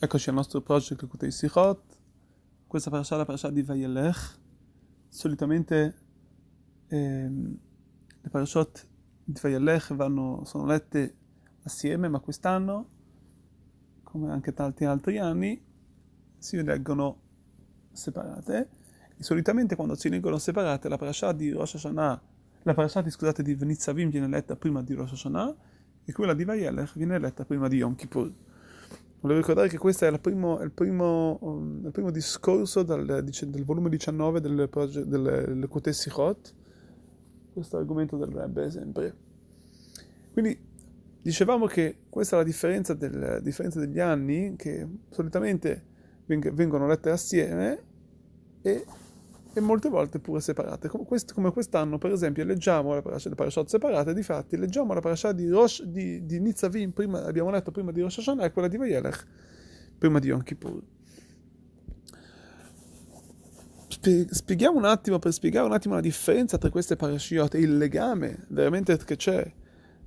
Eccoci al nostro project Kutei Sichot. Questa parasha è la parasha di Vayelech. Solitamente ehm, le parashot di Vayelech vanno, sono lette assieme, ma quest'anno, come anche tanti altri anni, si leggono separate. E solitamente quando si leggono separate, la parasha di Rosh Hashanah, la parasha di, scusate, di Venitzavim viene letta prima di Rosh Hashanah e quella di Vayelech viene letta prima di Yom Kippur. Volevo ricordare che questo è il primo, il primo, um, il primo discorso dal, del volume 19 del, del, del Kote Sichot, questo è l'argomento del Rebbe sempre. Quindi dicevamo che questa è la differenza, del, differenza degli anni, che solitamente vengono lette assieme e e molte volte pure separate. Come, quest, come quest'anno, per esempio, leggiamo la parasha, le parashot separate, difatti leggiamo la parasha di, Rosh, di, di Nitzavim, prima, abbiamo letto prima di Rosh Hashanah, e quella di Vayelech, prima di Yom Kippur. Spieghiamo un attimo, per spiegare un attimo la differenza tra queste parashiot e il legame veramente che c'è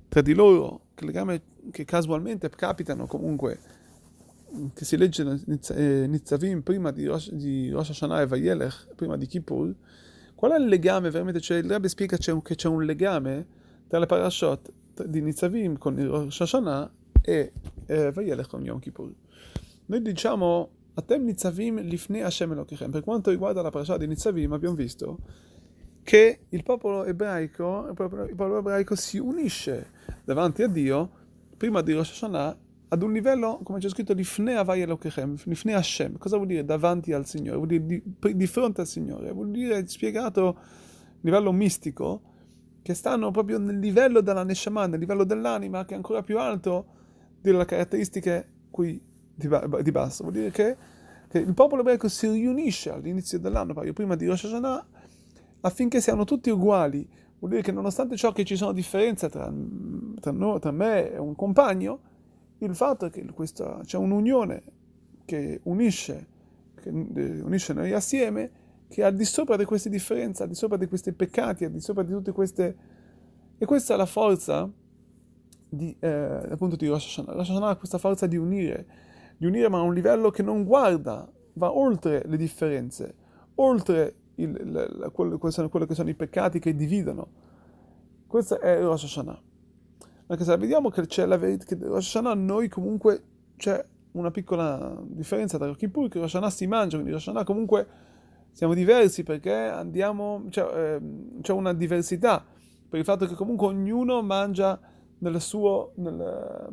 tra di loro, il legame che casualmente capitano comunque che si legge Nitzavim prima di Rosh, di Rosh Hashanah e Vayelech, prima di Kippur, qual è il legame veramente? Cioè, il Rebbe spiega c'è un, che c'è un legame tra le parashot di Nitzavim con Rosh Hashanah e eh, Vayelech con Yom Kippur. Noi diciamo Atem Nitzavim lifne Hashem Elokechem. Per quanto riguarda la parasha di Nitzavim abbiamo visto che il popolo ebraico, il il popolo ebraico si unisce davanti a Dio prima di Rosh Hashanah ad un livello, come c'è scritto, di fne avai elokechem, di fne Hashem. Cosa vuol dire davanti al Signore? Vuol dire di, di, fronte al Signore. Vuol dire, spiegato a livello mistico, che stanno proprio nel livello della Neshama, nel livello dell'anima, che è ancora più alto delle caratteristiche qui di, di basso. Vuol dire che, che, il popolo ebraico si riunisce all'inizio dell'anno, proprio prima di Rosh Hashanah, affinché siano tutti uguali. Vuol dire che nonostante ciò che ci sono differenze tra, tra, noi, tra me e un compagno, il fatto che questa, c'è un'unione che unisce, che unisce noi assieme, che al di sopra di queste differenze, al di sopra di questi peccati, al di sopra di tutte queste... E questa è la forza di, eh, appunto di Rosh Hashanah. Rosh Hashanah ha questa forza di unire, di unire ma a un livello che non guarda, va oltre le differenze, oltre il, il, quello, quello che sono i peccati che dividono. Questo è Rosh Hashanah. Anche se vediamo che c'è la verità, che Rosh Hashanah noi comunque c'è una piccola differenza tra Kippur che Rosh Hashanah si mangia, quindi Rosh Hashanah comunque siamo diversi perché andiamo, cioè, eh, c'è una diversità per il fatto che comunque ognuno mangia nel suo, nel,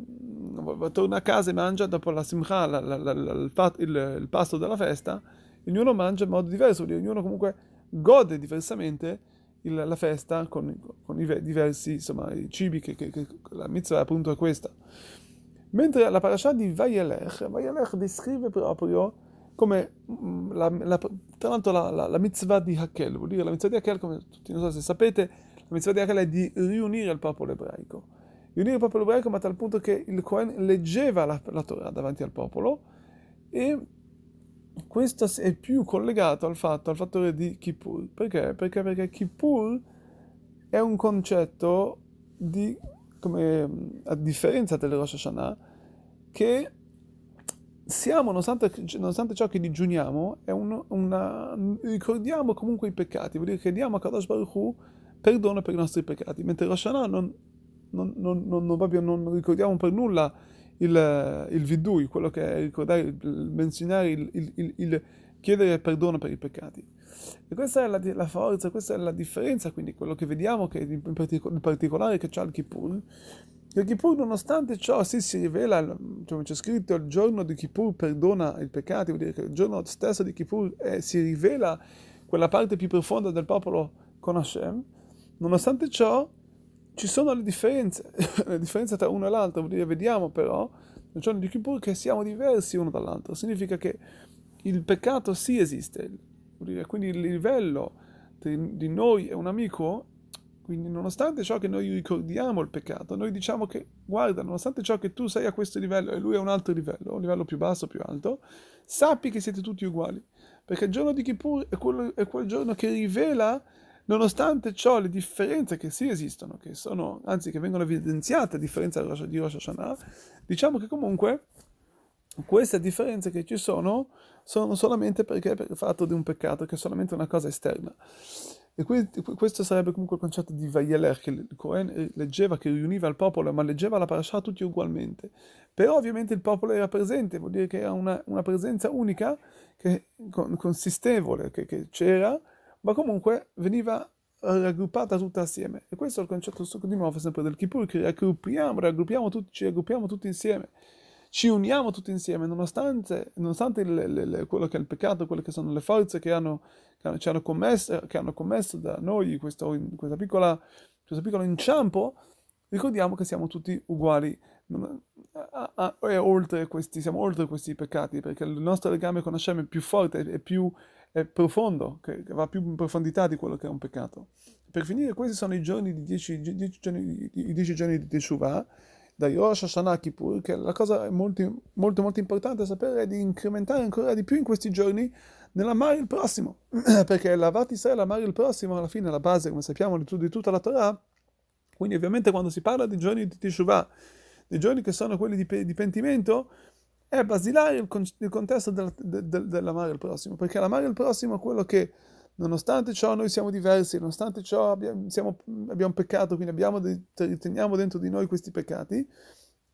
torna a casa e mangia dopo la simcha, la, la, la, il, il, il, pasto della festa, ognuno mangia in modo diverso, ognuno comunque gode diversamente il, la festa con, con, i diversi insomma, i cibi che, che, che la mitzvah appunto è questa. Mentre la parasha di Vayelech, Vayelech descrive proprio come mm, la, la, tra l'altro la, la, la, mitzvah di Hakel, vuol dire la mitzvah di Hakel, come tutti non so se sapete, la mitzvah di Hakel è di riunire il popolo ebraico. Riunire il popolo ebraico ma a tal punto che il Kohen leggeva la, la Torah davanti al popolo e questo è più collegato al fatto, al fattore di Kippur. Perché? Perché, perché Kippur è un concetto di, come, a differenza del Rosh Hashanah, che siamo, nonostante, nonostante ciò che digiuniamo, un, una, ricordiamo comunque i peccati, vuol dire che diamo a Kadosh Baruch Hu perdono per i nostri peccati, mentre Rosh Hashanah non, non, non, non ricordiamo per nulla il, il vidui, quello che è ricordare, il, menzionare, il, il, il, chiedere perdono per i peccati. E questa è la, la, forza, questa è la differenza, quindi quello che vediamo che in, in particolare che c'è il Kippur, il Kippur nonostante ciò sì, si rivela, come c'è scritto, il giorno di Kippur perdona i peccati, vuol dire che il giorno stesso di Kippur eh, si rivela quella parte più profonda del popolo con Hashem, nonostante ciò ci sono le differenze, le differenze tra uno e l'altro, vediamo però nel giorno di Kippur che siamo diversi uno dall'altro, significa che il peccato sì esiste, quindi il livello di noi e un amico, quindi nonostante ciò che noi ricordiamo il peccato, noi diciamo che guarda, nonostante ciò che tu sei a questo livello e lui a un altro livello, un livello più basso, più alto, sappi che siete tutti uguali, perché il giorno di Kippur è, quello, è quel giorno che rivela Nonostante ciò, le differenze che sì esistono, che sono, anzi che vengono evidenziate a differenza di Rosh Hashanah, diciamo che comunque queste differenze che ci sono sono solamente perché per il fatto di un peccato, che è solamente una cosa esterna. E questo sarebbe comunque il concetto di Vayelech, che il Cohen leggeva, che riuniva il popolo, ma leggeva la parasha tutti ugualmente. Però ovviamente il popolo era presente, vuol dire che era una, una presenza unica, che, consistevole, che, che c'era, ma comunque veniva raggruppata tutta assieme. E questo è il concetto di nuovo sempre del Kippur, che raggruppiamo, raggruppiamo tutti, ci raggruppiamo tutti insieme ci uniamo tutti insieme, nonostante, nonostante le, le, le, quello che è il peccato, quelle che sono le forze che hanno, che hanno, hanno, commesso, che hanno commesso, da noi questo, questa piccola, questo piccolo inciampo, ricordiamo che siamo tutti uguali. A, a, a, oltre questi, siamo oltre questi peccati, perché il nostro legame con Hashem è più forte, è più è profondo, che, va più in profondità di quello che è un peccato. Per finire, questi sono i giorni di dieci, dieci giorni, i dieci giorni di Teshuvah, da Rosh Hashanah Kippur, che la cosa molto, molto, molto importante sapere è di incrementare ancora di più in questi giorni nell'amare il prossimo, perché lavati Israele, amare il prossimo, alla fine è la base, come sappiamo, di, di tutta la Torah, quindi ovviamente quando si parla di giorni di Teshuvah, di giorni che sono quelli di, di pentimento, è basilare il, con, il contesto del, del, dell'amare il prossimo, perché l'amare il prossimo è quello che Nonostante ciò noi siamo diversi, nonostante ciò abbiamo, siamo, abbiamo peccato, quindi abbiamo, teniamo dentro di noi questi peccati,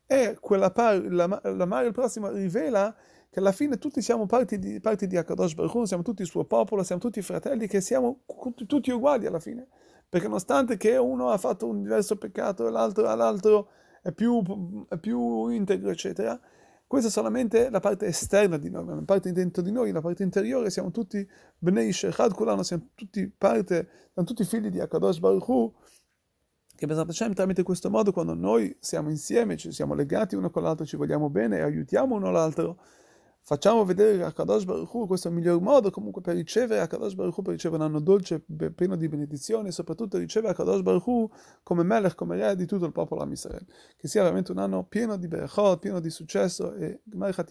e quella par, la, l'amare il prossimo rivela che alla fine tutti siamo parti di, parti di Akadosh Baruch siamo tutti il suo popolo, siamo tutti fratelli, che siamo tutti uguali alla fine. Perché nonostante che uno ha fatto un diverso peccato e l'altro, l'altro è, più, è più integro, eccetera, questa è solamente la parte esterna di noi, ma la parte dentro di noi, la parte interiore, siamo tutti Bnei Shechad Kulano, siamo tutti parte, siamo tutti figli di Akadosh Baruch Hu, che Besat Hashem tramite questo modo, quando noi siamo insieme, ci siamo legati uno con l'altro, ci vogliamo bene e aiutiamo uno l'altro, facciamo vedere a Kadosh Baruch Hu, questo è il miglior modo comunque per ricevere a Kadosh Baruch Hu, per ricevere un anno dolce, pieno di benedizioni e soprattutto ricevere a Kadosh Baruch Hu come Melech, come Re di tutto il popolo Am Israel. Che sia veramente un anno pieno di berachot, pieno di successo e Gmar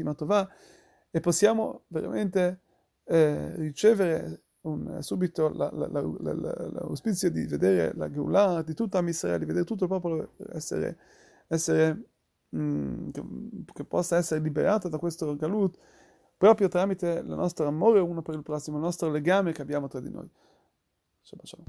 e possiamo veramente eh, ricevere un, subito l'auspizio di vedere la Geulah di tutto Am Israel, di vedere tutto il popolo essere, essere Mm, che, che, possa essere liberata da questo galut proprio tramite il nostro amore uno per il prossimo, il nostro legame che abbiamo tra di noi. Shabbat shalom.